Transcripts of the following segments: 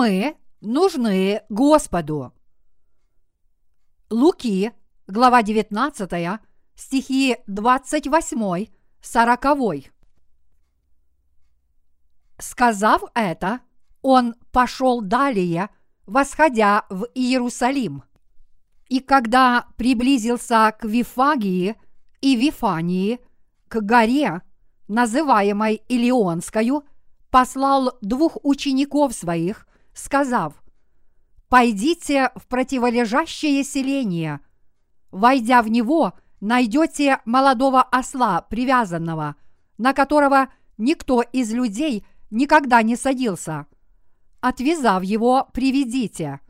Мы нужны Господу. Луки, глава 19, стихи 28, 40. Сказав это, он пошел далее, восходя в Иерусалим. И когда приблизился к Вифагии и Вифании, к горе, называемой Илионскою, послал двух учеников своих, сказав, «Пойдите в противолежащее селение. Войдя в него, найдете молодого осла, привязанного, на которого никто из людей никогда не садился. Отвязав его, приведите.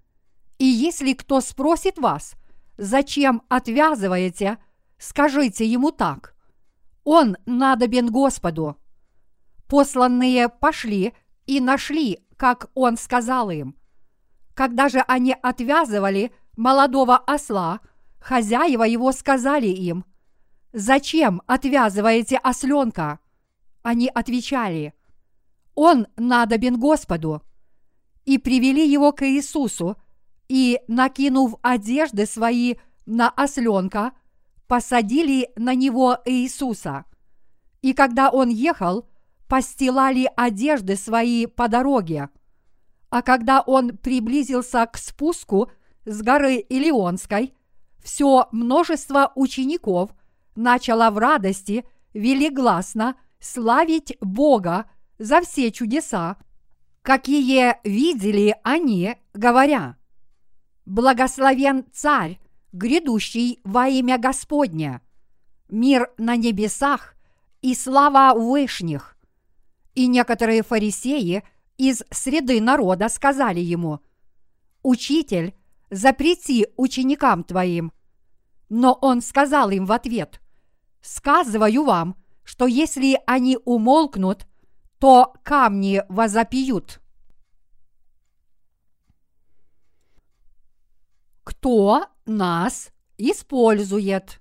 И если кто спросит вас, зачем отвязываете, скажите ему так. Он надобен Господу. Посланные пошли и нашли, как он сказал им. Когда же они отвязывали молодого осла, хозяева его сказали им, «Зачем отвязываете осленка?» Они отвечали, «Он надобен Господу». И привели его к Иисусу, и, накинув одежды свои на осленка, посадили на него Иисуса. И когда он ехал, постилали одежды свои по дороге. А когда он приблизился к спуску с горы Илионской, все множество учеников начало в радости велигласно славить Бога за все чудеса, какие видели они, говоря, «Благословен Царь, грядущий во имя Господня, мир на небесах и слава вышних». И некоторые фарисеи из среды народа сказали ему, «Учитель, запрети ученикам твоим». Но он сказал им в ответ, «Сказываю вам, что если они умолкнут, то камни возопьют». Кто нас использует?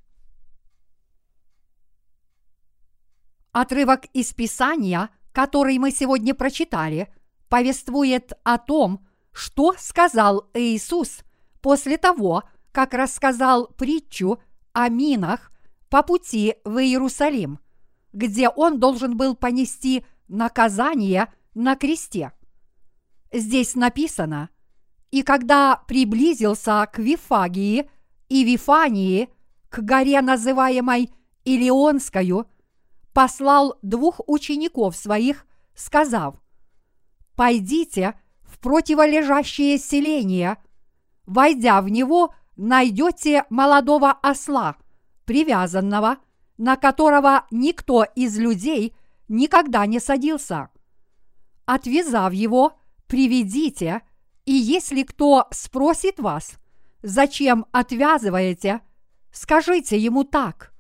Отрывок из Писания, который мы сегодня прочитали, повествует о том, что сказал Иисус после того, как рассказал притчу о минах по пути в Иерусалим, где он должен был понести наказание на кресте. Здесь написано, «И когда приблизился к Вифагии и Вифании, к горе, называемой Илионскою, послал двух учеников своих, сказав, «Пойдите в противолежащее селение, войдя в него, найдете молодого осла, привязанного, на которого никто из людей никогда не садился. Отвязав его, приведите, и если кто спросит вас, зачем отвязываете, скажите ему так.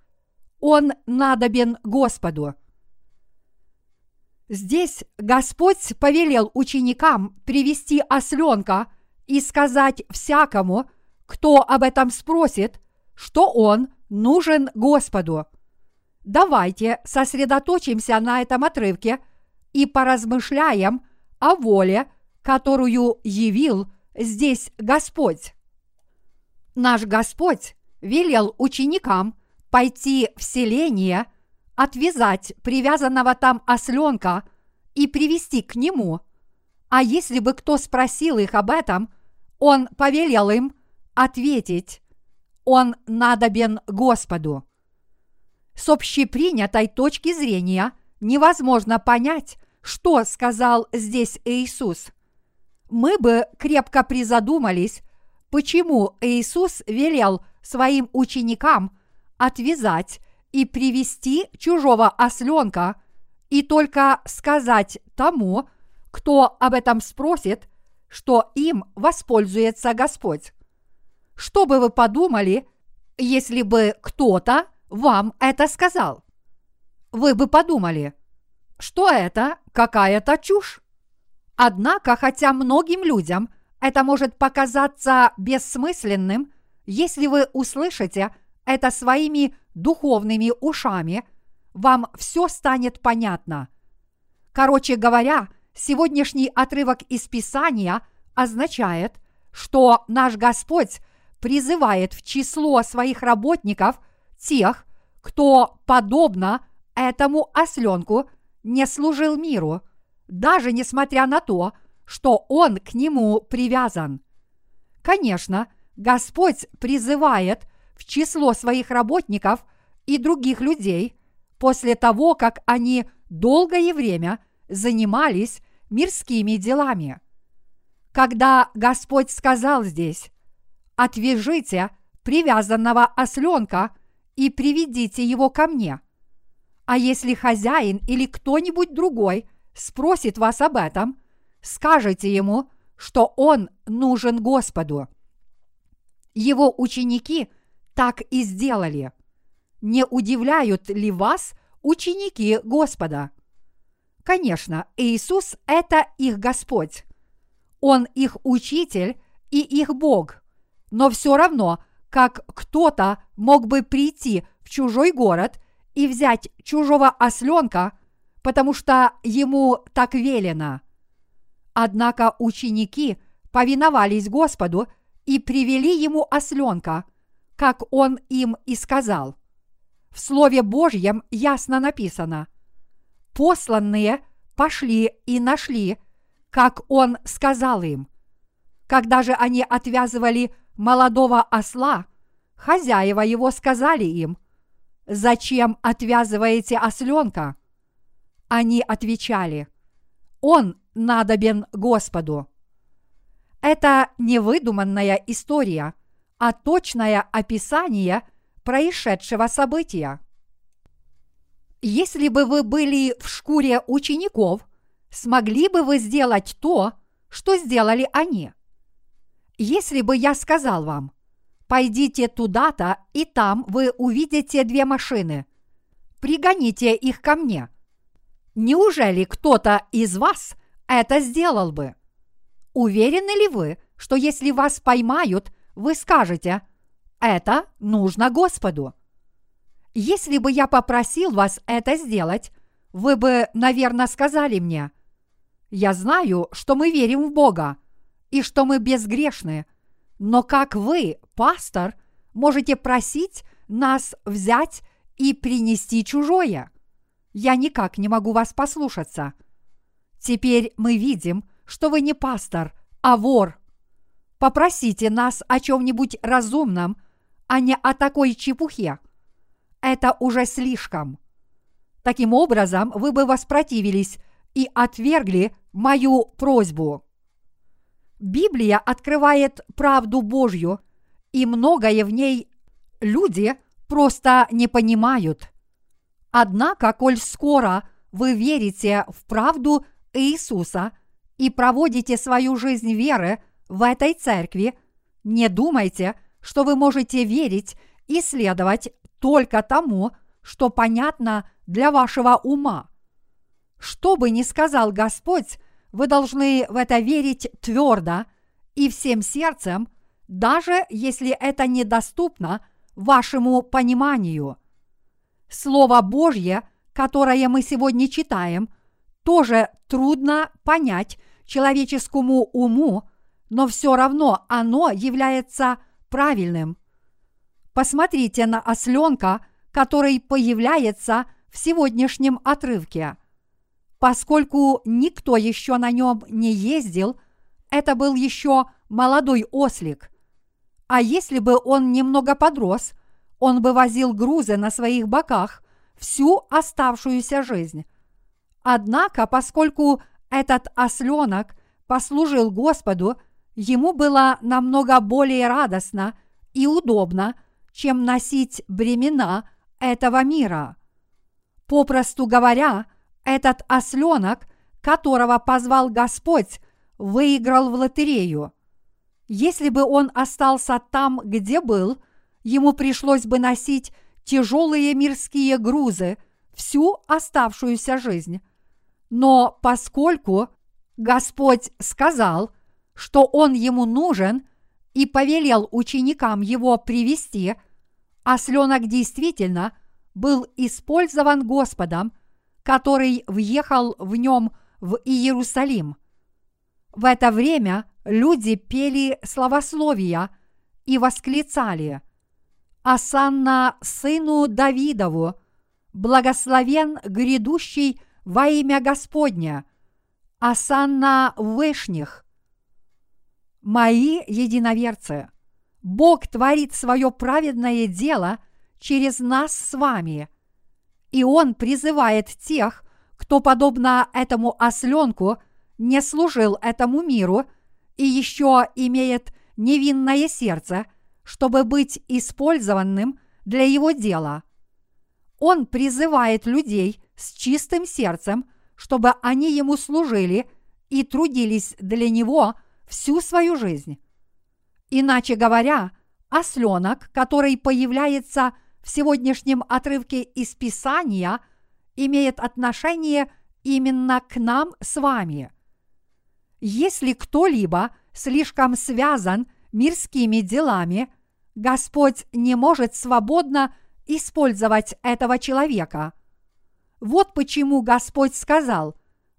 Он надобен Господу. Здесь Господь повелел ученикам привести осленка и сказать всякому, кто об этом спросит, что он нужен Господу. Давайте сосредоточимся на этом отрывке и поразмышляем о воле, которую явил здесь Господь. Наш Господь велел ученикам пойти в селение, отвязать привязанного там осленка и привести к нему. А если бы кто спросил их об этом, он повелел им ответить, он надобен Господу. С общепринятой точки зрения невозможно понять, что сказал здесь Иисус. Мы бы крепко призадумались, почему Иисус велел своим ученикам отвязать и привести чужого осленка и только сказать тому, кто об этом спросит, что им воспользуется Господь. Что бы вы подумали, если бы кто-то вам это сказал? Вы бы подумали, что это какая-то чушь. Однако, хотя многим людям это может показаться бессмысленным, если вы услышите это своими духовными ушами, вам все станет понятно. Короче говоря, сегодняшний отрывок из Писания означает, что наш Господь призывает в число своих работников тех, кто, подобно этому осленку, не служил миру, даже несмотря на то, что он к нему привязан. Конечно, Господь призывает в число своих работников и других людей после того, как они долгое время занимались мирскими делами. Когда Господь сказал здесь «Отвяжите привязанного осленка и приведите его ко мне», а если хозяин или кто-нибудь другой спросит вас об этом, скажите ему, что он нужен Господу. Его ученики так и сделали. Не удивляют ли вас ученики Господа? Конечно, Иисус – это их Господь. Он их учитель и их Бог. Но все равно, как кто-то мог бы прийти в чужой город и взять чужого осленка, потому что ему так велено. Однако ученики повиновались Господу и привели ему осленка, как он им и сказал. В Слове Божьем ясно написано «Посланные пошли и нашли как он сказал им. Когда же они отвязывали молодого осла, хозяева его сказали им, «Зачем отвязываете осленка?» Они отвечали, «Он надобен Господу». Это не выдуманная история, а точное описание происшедшего события. Если бы вы были в шкуре учеников, смогли бы вы сделать то, что сделали они? Если бы я сказал вам, пойдите туда-то, и там вы увидите две машины, пригоните их ко мне. Неужели кто-то из вас это сделал бы? Уверены ли вы, что если вас поймают, вы скажете, это нужно Господу? Если бы я попросил вас это сделать, вы бы, наверное, сказали мне, я знаю, что мы верим в Бога и что мы безгрешны, но как вы, пастор, можете просить нас взять и принести чужое? Я никак не могу вас послушаться. Теперь мы видим, что вы не пастор, а вор. Попросите нас о чем-нибудь разумном, а не о такой чепухе. Это уже слишком. Таким образом, вы бы воспротивились и отвергли мою просьбу. Библия открывает правду Божью, и многое в ней люди просто не понимают. Однако, коль скоро вы верите в правду Иисуса и проводите свою жизнь веры в этой церкви, не думайте, что вы можете верить и следовать только тому, что понятно для вашего ума. Что бы ни сказал Господь, вы должны в это верить твердо и всем сердцем, даже если это недоступно вашему пониманию. Слово Божье, которое мы сегодня читаем, тоже трудно понять человеческому уму, но все равно оно является правильным. Посмотрите на осленка, который появляется в сегодняшнем отрывке – Поскольку никто еще на нем не ездил, это был еще молодой ослик. А если бы он немного подрос, он бы возил грузы на своих боках всю оставшуюся жизнь. Однако, поскольку этот осленок послужил Господу, ему было намного более радостно и удобно, чем носить бремена этого мира. Попросту говоря, этот осленок, которого позвал Господь, выиграл в лотерею. Если бы он остался там, где был, ему пришлось бы носить тяжелые мирские грузы всю оставшуюся жизнь. Но поскольку Господь сказал, что он ему нужен и повелел ученикам его привести, осленок действительно был использован Господом который въехал в нем в Иерусалим. В это время люди пели славословия и восклицали «Асанна сыну Давидову, благословен грядущий во имя Господня, Асанна вышних». Мои единоверцы, Бог творит свое праведное дело через нас с вами, и Он призывает тех, кто, подобно этому осленку, не служил этому миру и еще имеет невинное сердце, чтобы быть использованным для его дела. Он призывает людей с чистым сердцем, чтобы они ему служили и трудились для него всю свою жизнь. Иначе говоря, осленок, который появляется в сегодняшнем отрывке из Писания, имеет отношение именно к нам с вами. Если кто-либо слишком связан мирскими делами, Господь не может свободно использовать этого человека. Вот почему Господь сказал,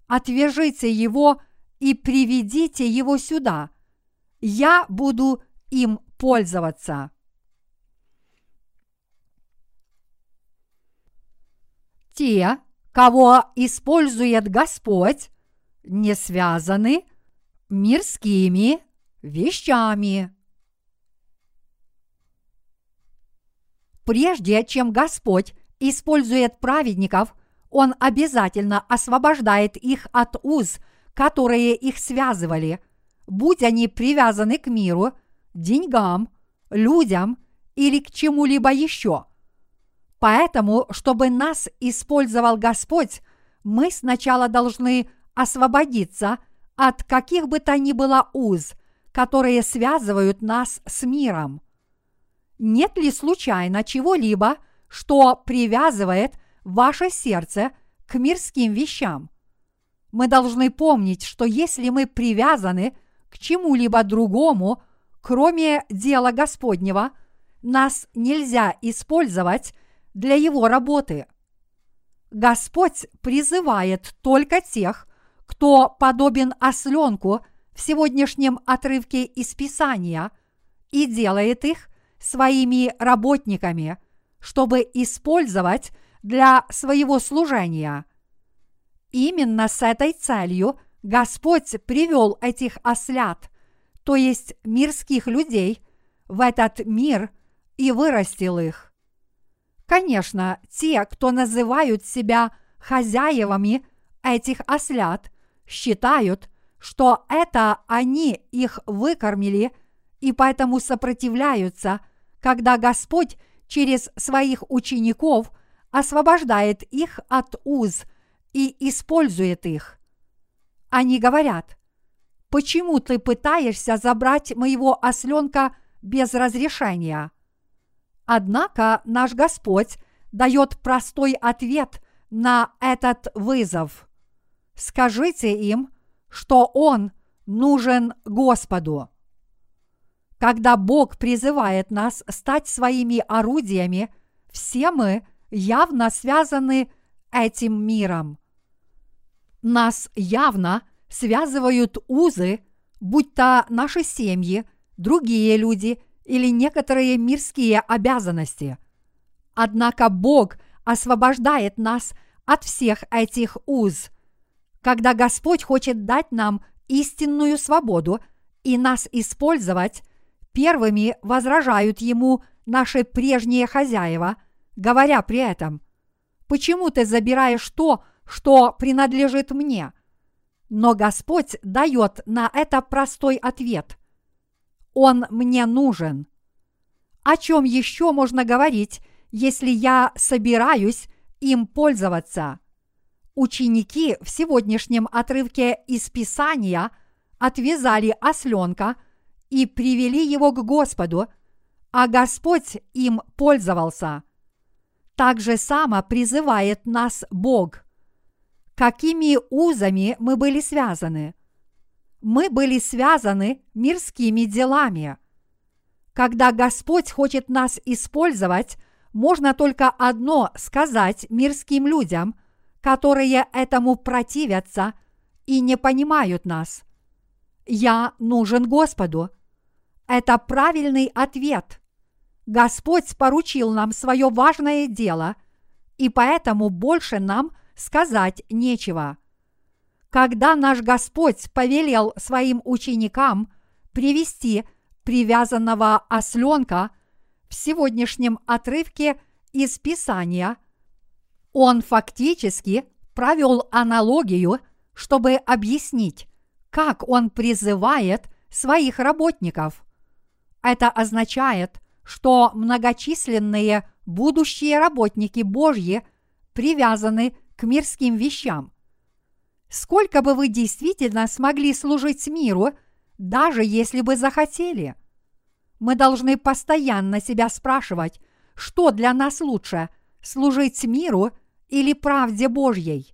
отвяжите его и приведите его сюда. Я буду им пользоваться. Те, кого использует Господь, не связаны мирскими вещами. Прежде чем Господь использует праведников, Он обязательно освобождает их от уз, которые их связывали, будь они привязаны к миру, деньгам, людям или к чему-либо еще. Поэтому, чтобы нас использовал Господь, мы сначала должны освободиться от каких бы то ни было уз, которые связывают нас с миром. Нет ли случайно чего-либо, что привязывает ваше сердце к мирским вещам? Мы должны помнить, что если мы привязаны к чему-либо другому, кроме дела Господнего, нас нельзя использовать для его работы. Господь призывает только тех, кто подобен осленку в сегодняшнем отрывке из Писания и делает их своими работниками, чтобы использовать для своего служения. Именно с этой целью Господь привел этих ослят, то есть мирских людей, в этот мир и вырастил их. Конечно, те, кто называют себя хозяевами этих ослят, считают, что это они их выкормили и поэтому сопротивляются, когда Господь через своих учеников освобождает их от уз и использует их. Они говорят, почему ты пытаешься забрать моего осленка без разрешения? Однако наш Господь дает простой ответ на этот вызов. Скажите им, что Он нужен Господу. Когда Бог призывает нас стать своими орудиями, все мы явно связаны этим миром. Нас явно связывают узы, будь то наши семьи, другие люди или некоторые мирские обязанности. Однако Бог освобождает нас от всех этих уз – когда Господь хочет дать нам истинную свободу и нас использовать, первыми возражают Ему наши прежние хозяева, говоря при этом, «Почему ты забираешь то, что принадлежит мне?» Но Господь дает на это простой ответ. Он мне нужен. О чем еще можно говорить, если я собираюсь им пользоваться? Ученики в сегодняшнем отрывке из Писания отвязали осленка и привели его к Господу, а Господь им пользовался. Так же само призывает нас Бог. Какими узами мы были связаны? Мы были связаны мирскими делами. Когда Господь хочет нас использовать, можно только одно сказать мирским людям – которые этому противятся и не понимают нас. Я нужен Господу. Это правильный ответ. Господь поручил нам свое важное дело, и поэтому больше нам сказать нечего. Когда наш Господь повелел своим ученикам привести привязанного осленка в сегодняшнем отрывке из Писания, он фактически провел аналогию, чтобы объяснить, как он призывает своих работников. Это означает, что многочисленные будущие работники Божьи привязаны к мирским вещам. Сколько бы вы действительно смогли служить миру, даже если бы захотели? Мы должны постоянно себя спрашивать, что для нас лучше – служить миру или правде Божьей.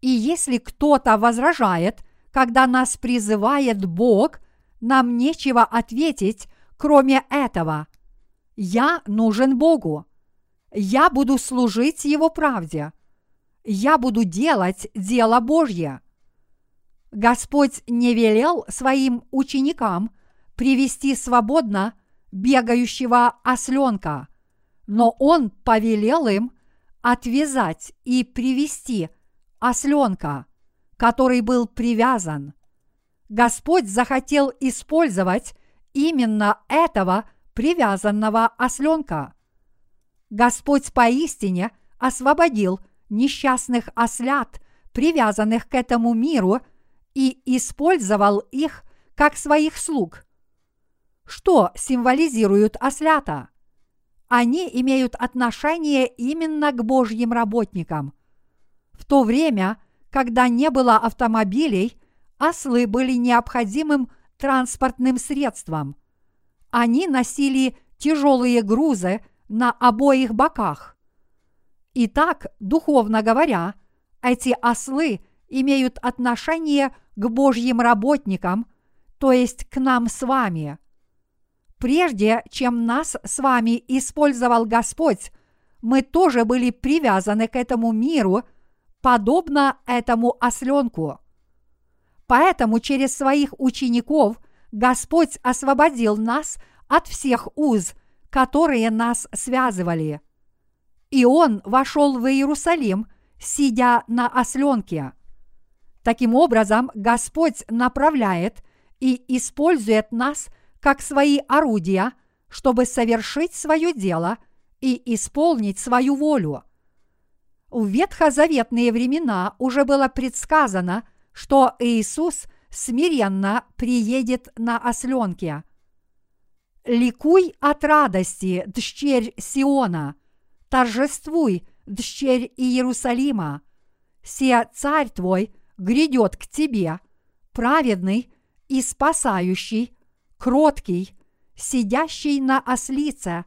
И если кто-то возражает, когда нас призывает Бог, нам нечего ответить, кроме этого. Я нужен Богу. Я буду служить Его правде. Я буду делать дело Божье. Господь не велел своим ученикам привести свободно бегающего осленка, но Он повелел им отвязать и привести осленка, который был привязан. Господь захотел использовать именно этого привязанного осленка. Господь поистине освободил несчастных ослят, привязанных к этому миру, и использовал их как своих слуг. Что символизируют ослята? Они имеют отношение именно к Божьим работникам. В то время, когда не было автомобилей, ослы были необходимым транспортным средством. Они носили тяжелые грузы на обоих боках. Итак, духовно говоря, эти ослы имеют отношение к Божьим работникам, то есть к нам с вами. Прежде чем нас с вами использовал Господь, мы тоже были привязаны к этому миру, подобно этому осленку. Поэтому через своих учеников Господь освободил нас от всех уз, которые нас связывали. И Он вошел в Иерусалим, сидя на осленке. Таким образом, Господь направляет и использует нас как свои орудия, чтобы совершить свое дело и исполнить свою волю. В ветхозаветные времена уже было предсказано, что Иисус смиренно приедет на осленке. Ликуй от радости, дщерь Сиона, торжествуй, дщерь Иерусалима, се царь твой грядет к тебе, праведный и спасающий, кроткий, сидящий на ослице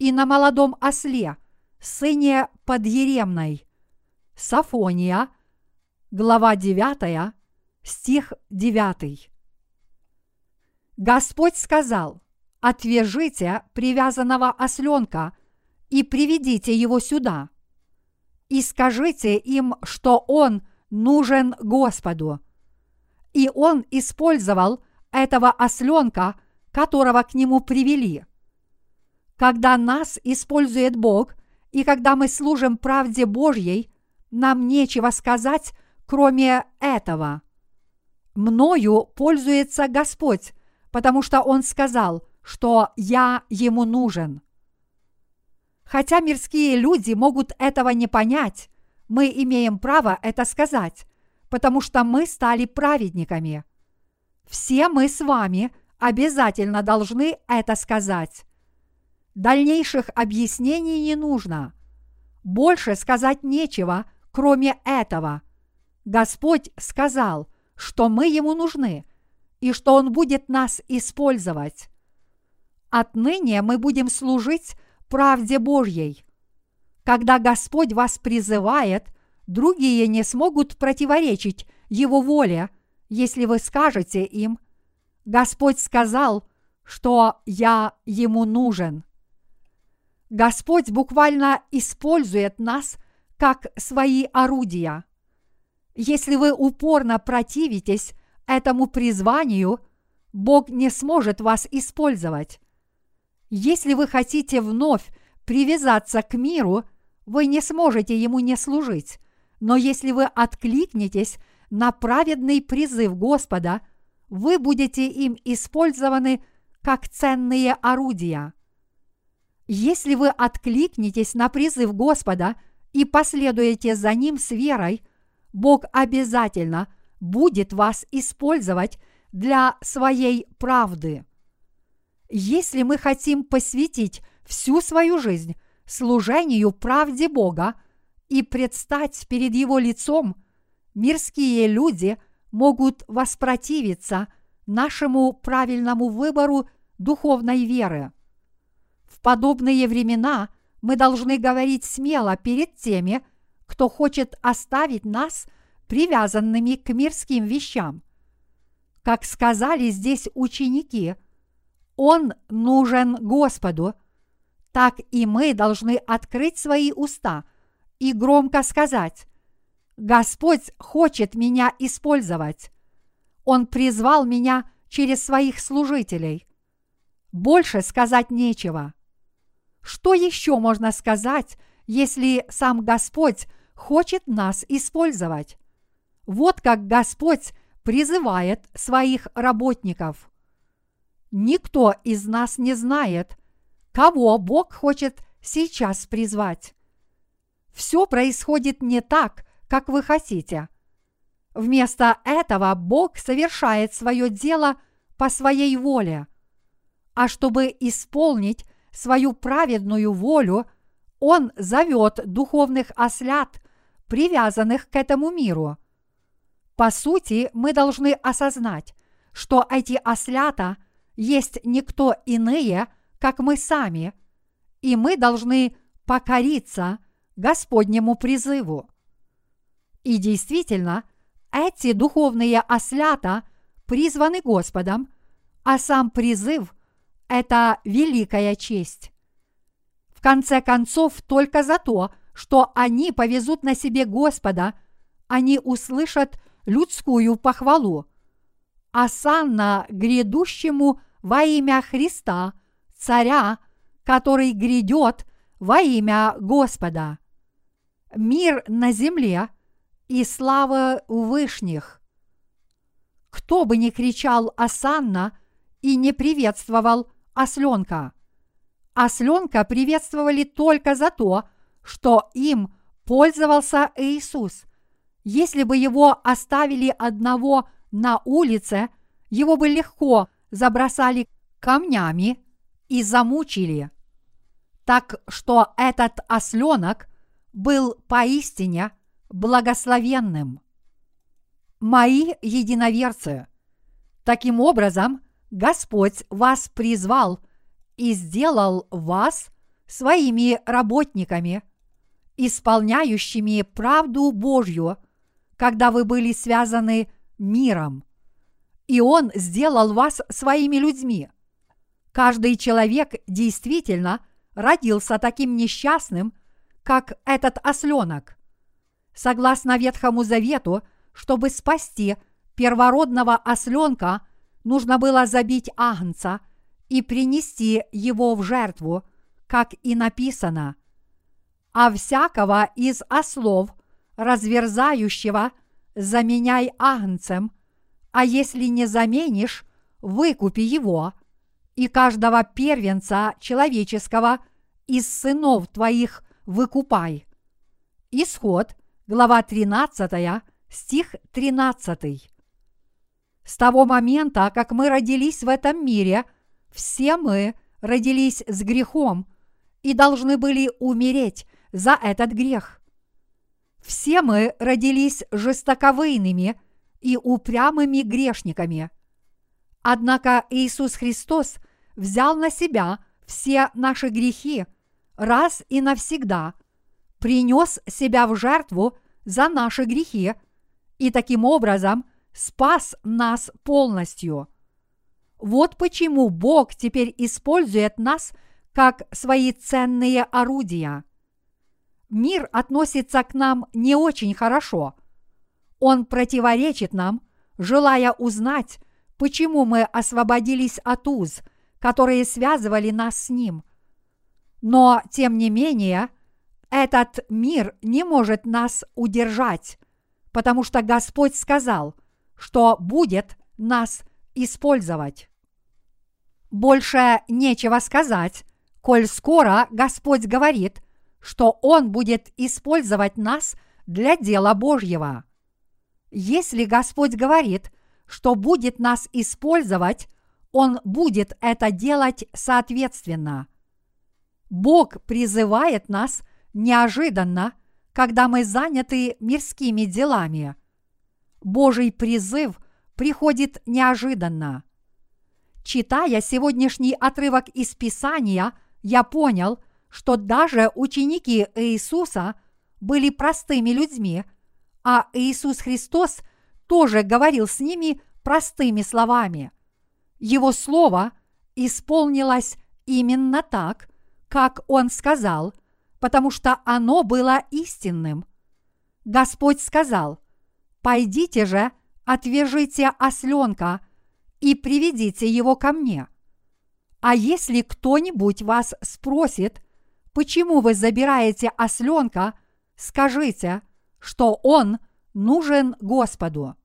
и на молодом осле, сыне подъеремной. Сафония, глава 9, стих 9. Господь сказал, «Отвяжите привязанного осленка и приведите его сюда, и скажите им, что он нужен Господу». И он использовал этого осленка, которого к нему привели. Когда нас использует Бог, и когда мы служим правде Божьей, нам нечего сказать, кроме этого. Мною пользуется Господь, потому что Он сказал, что я Ему нужен. Хотя мирские люди могут этого не понять, мы имеем право это сказать, потому что мы стали праведниками. Все мы с вами обязательно должны это сказать. Дальнейших объяснений не нужно. Больше сказать нечего, кроме этого. Господь сказал, что мы Ему нужны и что Он будет нас использовать. Отныне мы будем служить правде Божьей. Когда Господь вас призывает, другие не смогут противоречить Его воле, если вы скажете им, Господь сказал, что я Ему нужен. Господь буквально использует нас как свои орудия. Если вы упорно противитесь этому призванию, Бог не сможет вас использовать. Если вы хотите вновь привязаться к миру, вы не сможете ему не служить. Но если вы откликнетесь на праведный призыв Господа, вы будете им использованы как ценные орудия. Если вы откликнетесь на призыв Господа и последуете за ним с верой, Бог обязательно будет вас использовать для своей правды. Если мы хотим посвятить всю свою жизнь служению правде Бога и предстать перед Его лицом, мирские люди могут воспротивиться нашему правильному выбору духовной веры. В подобные времена мы должны говорить смело перед теми, кто хочет оставить нас привязанными к мирским вещам. Как сказали здесь ученики, Он нужен Господу, так и мы должны открыть свои уста и громко сказать, Господь хочет меня использовать. Он призвал меня через своих служителей. Больше сказать нечего. Что еще можно сказать, если сам Господь хочет нас использовать? Вот как Господь призывает своих работников. Никто из нас не знает, кого Бог хочет сейчас призвать. Все происходит не так, как вы хотите. Вместо этого Бог совершает свое дело по своей воле. А чтобы исполнить свою праведную волю, Он зовет духовных ослят, привязанных к этому миру. По сути, мы должны осознать, что эти ослята есть никто иные, как мы сами, и мы должны покориться Господнему призыву. И действительно, эти духовные ослята призваны Господом, а сам призыв – это великая честь. В конце концов, только за то, что они повезут на себе Господа, они услышат людскую похвалу. Асанна грядущему во имя Христа, царя, который грядет во имя Господа. Мир на земле и слава у вышних. Кто бы ни кричал Асанна и не приветствовал осленка. Осленка приветствовали только за то, что им пользовался Иисус. Если бы его оставили одного на улице, его бы легко забросали камнями и замучили. Так что этот осленок был поистине благословенным. Мои единоверцы, таким образом Господь вас призвал и сделал вас своими работниками, исполняющими правду Божью, когда вы были связаны миром. И Он сделал вас своими людьми. Каждый человек действительно родился таким несчастным, как этот осленок. Согласно Ветхому Завету, чтобы спасти первородного осленка, нужно было забить агнца и принести его в жертву, как и написано. А всякого из ослов, разверзающего, заменяй агнцем, а если не заменишь, выкупи его, и каждого первенца человеческого из сынов твоих выкупай. Исход, глава 13, стих 13. С того момента, как мы родились в этом мире, все мы родились с грехом и должны были умереть за этот грех. Все мы родились жестоковыйными и упрямыми грешниками. Однако Иисус Христос взял на себя все наши грехи раз и навсегда принес себя в жертву за наши грехи и таким образом спас нас полностью. Вот почему Бог теперь использует нас как свои ценные орудия. Мир относится к нам не очень хорошо. Он противоречит нам, желая узнать, почему мы освободились от уз, которые связывали нас с ним. Но, тем не менее, этот мир не может нас удержать, потому что Господь сказал, что будет нас использовать. Больше нечего сказать, коль скоро Господь говорит, что Он будет использовать нас для дела Божьего. Если Господь говорит, что будет нас использовать, Он будет это делать соответственно. Бог призывает нас неожиданно, когда мы заняты мирскими делами. Божий призыв приходит неожиданно. Читая сегодняшний отрывок из Писания, я понял, что даже ученики Иисуса были простыми людьми, а Иисус Христос тоже говорил с ними простыми словами. Его слово исполнилось именно так, как Он сказал, потому что оно было истинным. Господь сказал, «Пойдите же, отвяжите осленка и приведите его ко мне. А если кто-нибудь вас спросит, почему вы забираете осленка, скажите, что он нужен Господу.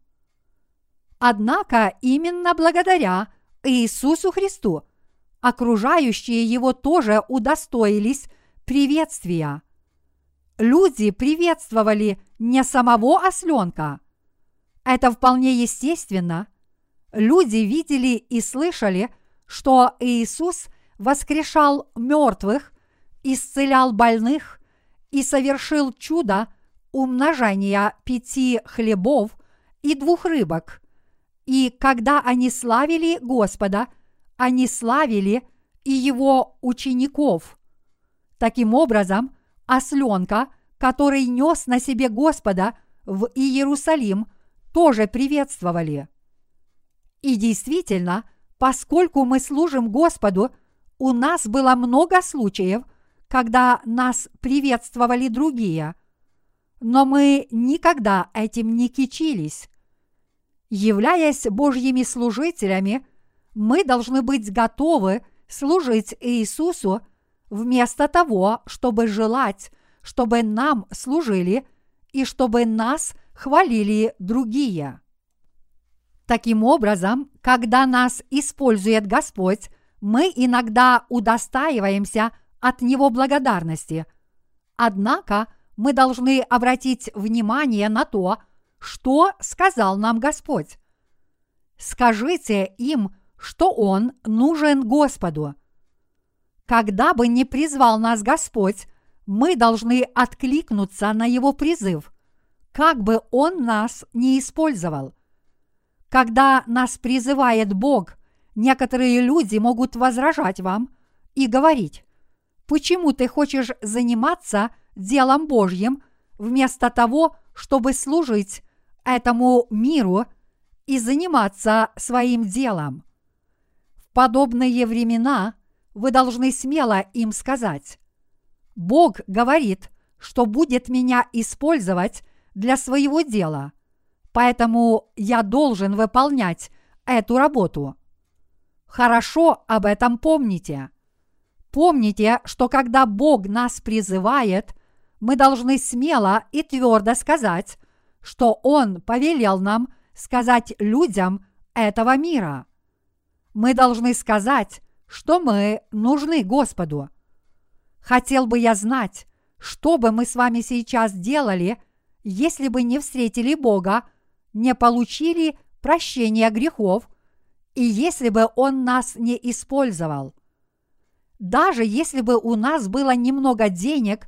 Однако именно благодаря Иисусу Христу окружающие его тоже удостоились приветствия. Люди приветствовали не самого осленка. Это вполне естественно – люди видели и слышали, что Иисус воскрешал мертвых, исцелял больных и совершил чудо умножения пяти хлебов и двух рыбок. И когда они славили Господа, они славили и его учеников. Таким образом, осленка, который нес на себе Господа в Иерусалим, тоже приветствовали. И действительно, поскольку мы служим Господу, у нас было много случаев, когда нас приветствовали другие, но мы никогда этим не кичились. Являясь Божьими служителями, мы должны быть готовы служить Иисусу вместо того, чтобы желать, чтобы нам служили и чтобы нас хвалили другие. Таким образом, когда нас использует Господь, мы иногда удостаиваемся от Него благодарности. Однако мы должны обратить внимание на то, что сказал нам Господь. Скажите им, что Он нужен Господу. Когда бы ни призвал нас Господь, мы должны откликнуться на Его призыв, как бы Он нас не использовал – когда нас призывает Бог, некоторые люди могут возражать вам и говорить, почему ты хочешь заниматься делом Божьим вместо того, чтобы служить этому миру и заниматься своим делом. В подобные времена вы должны смело им сказать, Бог говорит, что будет меня использовать для своего дела – поэтому я должен выполнять эту работу. Хорошо об этом помните. Помните, что когда Бог нас призывает, мы должны смело и твердо сказать, что Он повелел нам сказать людям этого мира. Мы должны сказать, что мы нужны Господу. Хотел бы я знать, что бы мы с вами сейчас делали, если бы не встретили Бога не получили прощения грехов, и если бы Он нас не использовал. Даже если бы у нас было немного денег,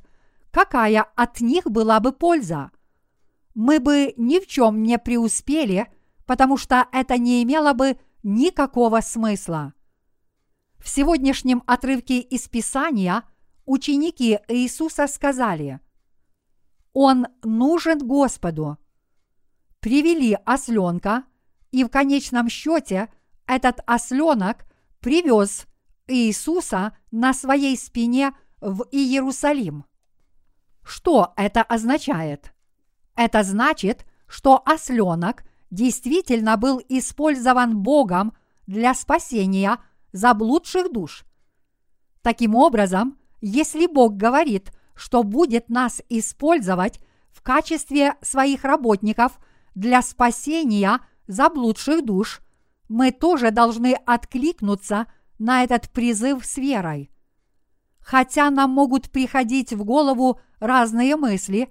какая от них была бы польза? Мы бы ни в чем не преуспели, потому что это не имело бы никакого смысла. В сегодняшнем отрывке из Писания ученики Иисуса сказали, «Он нужен Господу, привели осленка, и в конечном счете этот осленок привез Иисуса на своей спине в Иерусалим. Что это означает? Это значит, что осленок действительно был использован Богом для спасения заблудших душ. Таким образом, если Бог говорит, что будет нас использовать в качестве своих работников для спасения заблудших душ, мы тоже должны откликнуться на этот призыв с верой. Хотя нам могут приходить в голову разные мысли,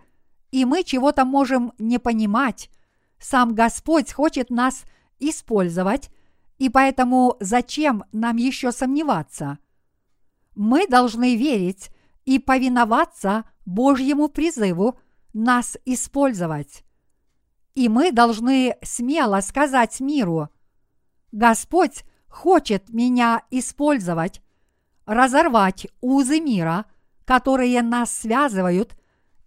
и мы чего-то можем не понимать, сам Господь хочет нас использовать, и поэтому зачем нам еще сомневаться? Мы должны верить и повиноваться Божьему призыву нас использовать. И мы должны смело сказать миру, Господь хочет меня использовать, разорвать узы мира, которые нас связывают,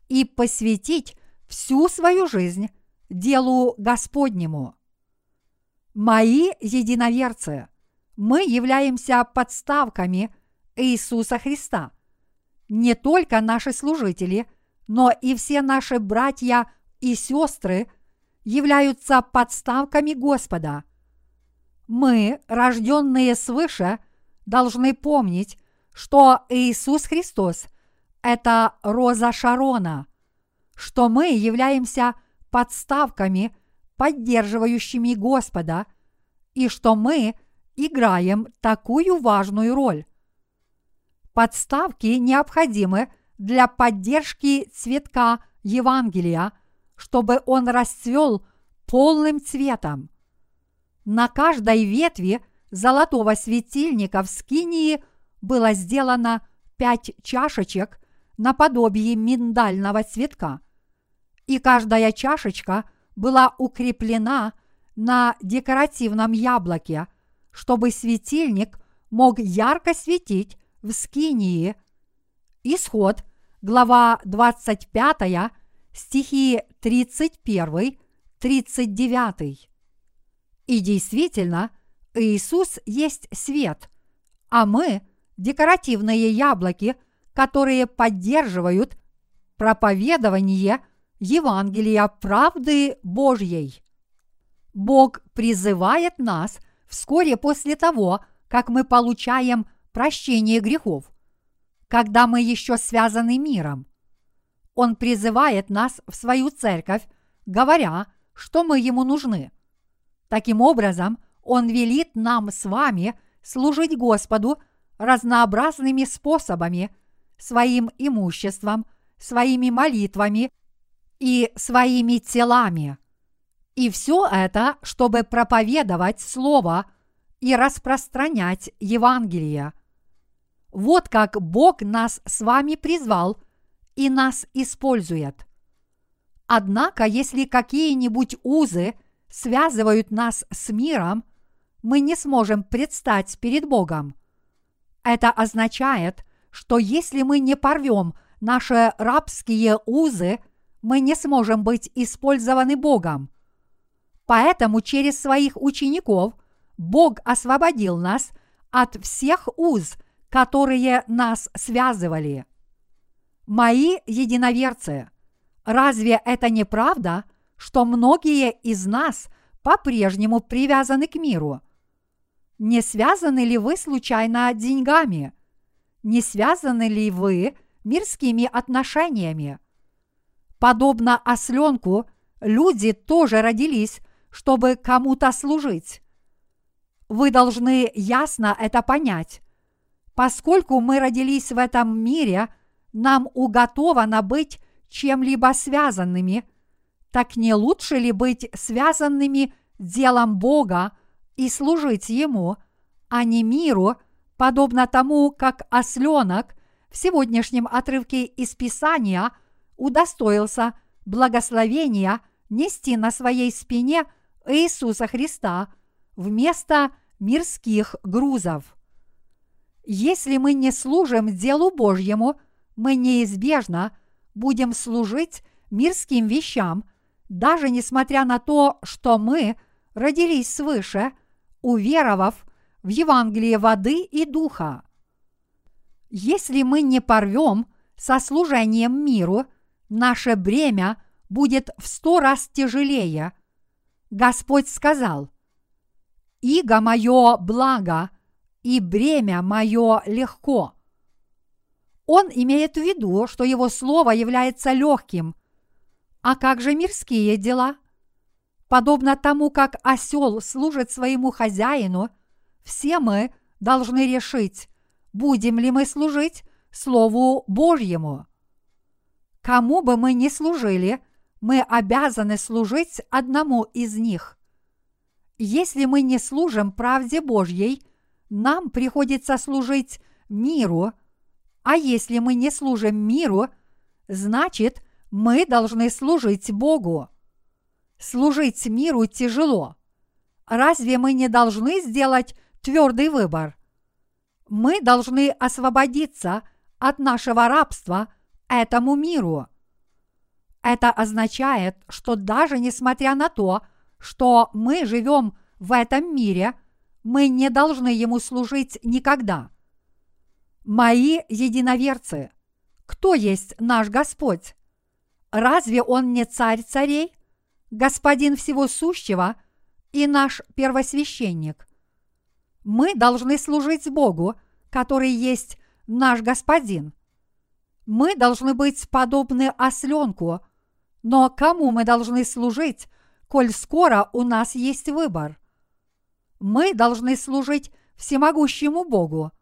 и посвятить всю свою жизнь делу Господнему. Мои единоверцы, мы являемся подставками Иисуса Христа. Не только наши служители, но и все наши братья и сестры являются подставками Господа. Мы, рожденные свыше, должны помнить, что Иисус Христос – это роза Шарона, что мы являемся подставками, поддерживающими Господа, и что мы играем такую важную роль. Подставки необходимы для поддержки цветка Евангелия, чтобы он расцвел полным цветом. На каждой ветви золотого светильника в Скинии было сделано пять чашечек наподобие миндального цветка – и каждая чашечка была укреплена на декоративном яблоке, чтобы светильник мог ярко светить в скинии. Исход, глава 25, стихи 31-39. И действительно, Иисус есть свет, а мы – декоративные яблоки, которые поддерживают проповедование – Евангелия правды Божьей. Бог призывает нас вскоре после того, как мы получаем прощение грехов, когда мы еще связаны миром. Он призывает нас в свою церковь, говоря, что мы ему нужны. Таким образом, он велит нам с вами служить Господу разнообразными способами, своим имуществом, своими молитвами и своими телами. И все это, чтобы проповедовать Слово и распространять Евангелие. Вот как Бог нас с вами призвал и нас использует. Однако, если какие-нибудь узы связывают нас с миром, мы не сможем предстать перед Богом. Это означает, что если мы не порвем наши рабские узы – мы не сможем быть использованы Богом. Поэтому через своих учеников Бог освободил нас от всех уз, которые нас связывали. Мои единоверцы, разве это не правда, что многие из нас по-прежнему привязаны к миру? Не связаны ли вы случайно деньгами? Не связаны ли вы мирскими отношениями? Подобно осленку, люди тоже родились, чтобы кому-то служить. Вы должны ясно это понять. Поскольку мы родились в этом мире, нам уготовано быть чем-либо связанными, так не лучше ли быть связанными делом Бога и служить Ему, а не миру, подобно тому, как осленок в сегодняшнем отрывке из Писания – удостоился благословения нести на своей спине Иисуса Христа вместо мирских грузов. Если мы не служим делу Божьему, мы неизбежно будем служить мирским вещам, даже несмотря на то, что мы родились свыше, уверовав в Евангелие воды и духа. Если мы не порвем со служением миру – наше бремя будет в сто раз тяжелее. Господь сказал, «Иго мое благо, и бремя мое легко». Он имеет в виду, что его слово является легким. А как же мирские дела? Подобно тому, как осел служит своему хозяину, все мы должны решить, будем ли мы служить Слову Божьему. Кому бы мы ни служили, мы обязаны служить одному из них. Если мы не служим правде Божьей, нам приходится служить миру, а если мы не служим миру, значит, мы должны служить Богу. Служить миру тяжело. Разве мы не должны сделать твердый выбор? Мы должны освободиться от нашего рабства этому миру. Это означает, что даже несмотря на то, что мы живем в этом мире, мы не должны ему служить никогда. Мои единоверцы, кто есть наш Господь? Разве Он не царь царей, господин всего сущего и наш первосвященник? Мы должны служить Богу, который есть наш Господин. Мы должны быть подобны осленку, но кому мы должны служить, коль скоро у нас есть выбор? Мы должны служить всемогущему Богу.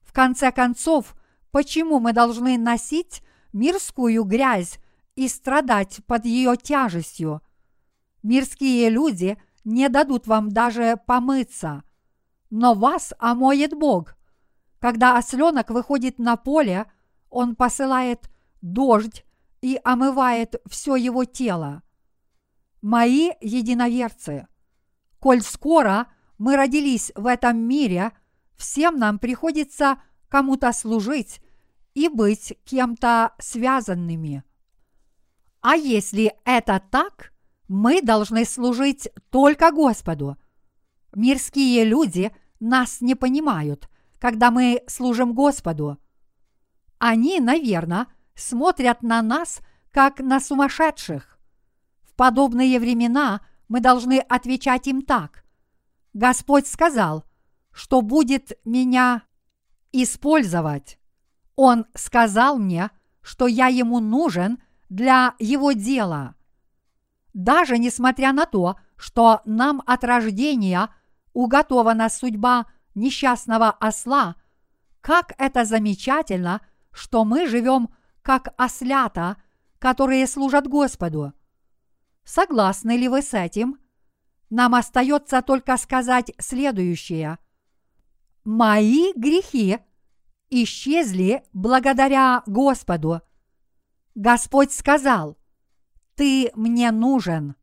В конце концов, почему мы должны носить мирскую грязь и страдать под ее тяжестью? Мирские люди не дадут вам даже помыться, но вас омоет Бог. Когда осленок выходит на поле, он посылает дождь и омывает все его тело. Мои единоверцы, коль скоро мы родились в этом мире, всем нам приходится кому-то служить и быть кем-то связанными. А если это так, мы должны служить только Господу. Мирские люди нас не понимают – когда мы служим Господу. Они, наверное, смотрят на нас, как на сумасшедших. В подобные времена мы должны отвечать им так. Господь сказал, что будет меня использовать. Он сказал мне, что я ему нужен для его дела. Даже несмотря на то, что нам от рождения уготована судьба – несчастного осла, как это замечательно, что мы живем как ослята, которые служат Господу. Согласны ли вы с этим? Нам остается только сказать следующее. Мои грехи исчезли благодаря Господу. Господь сказал, ты мне нужен.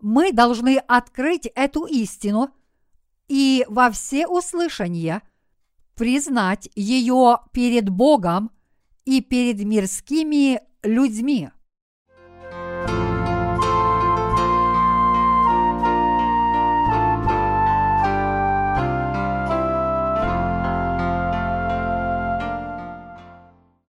Мы должны открыть эту истину – и во все услышания признать ее перед Богом и перед мирскими людьми.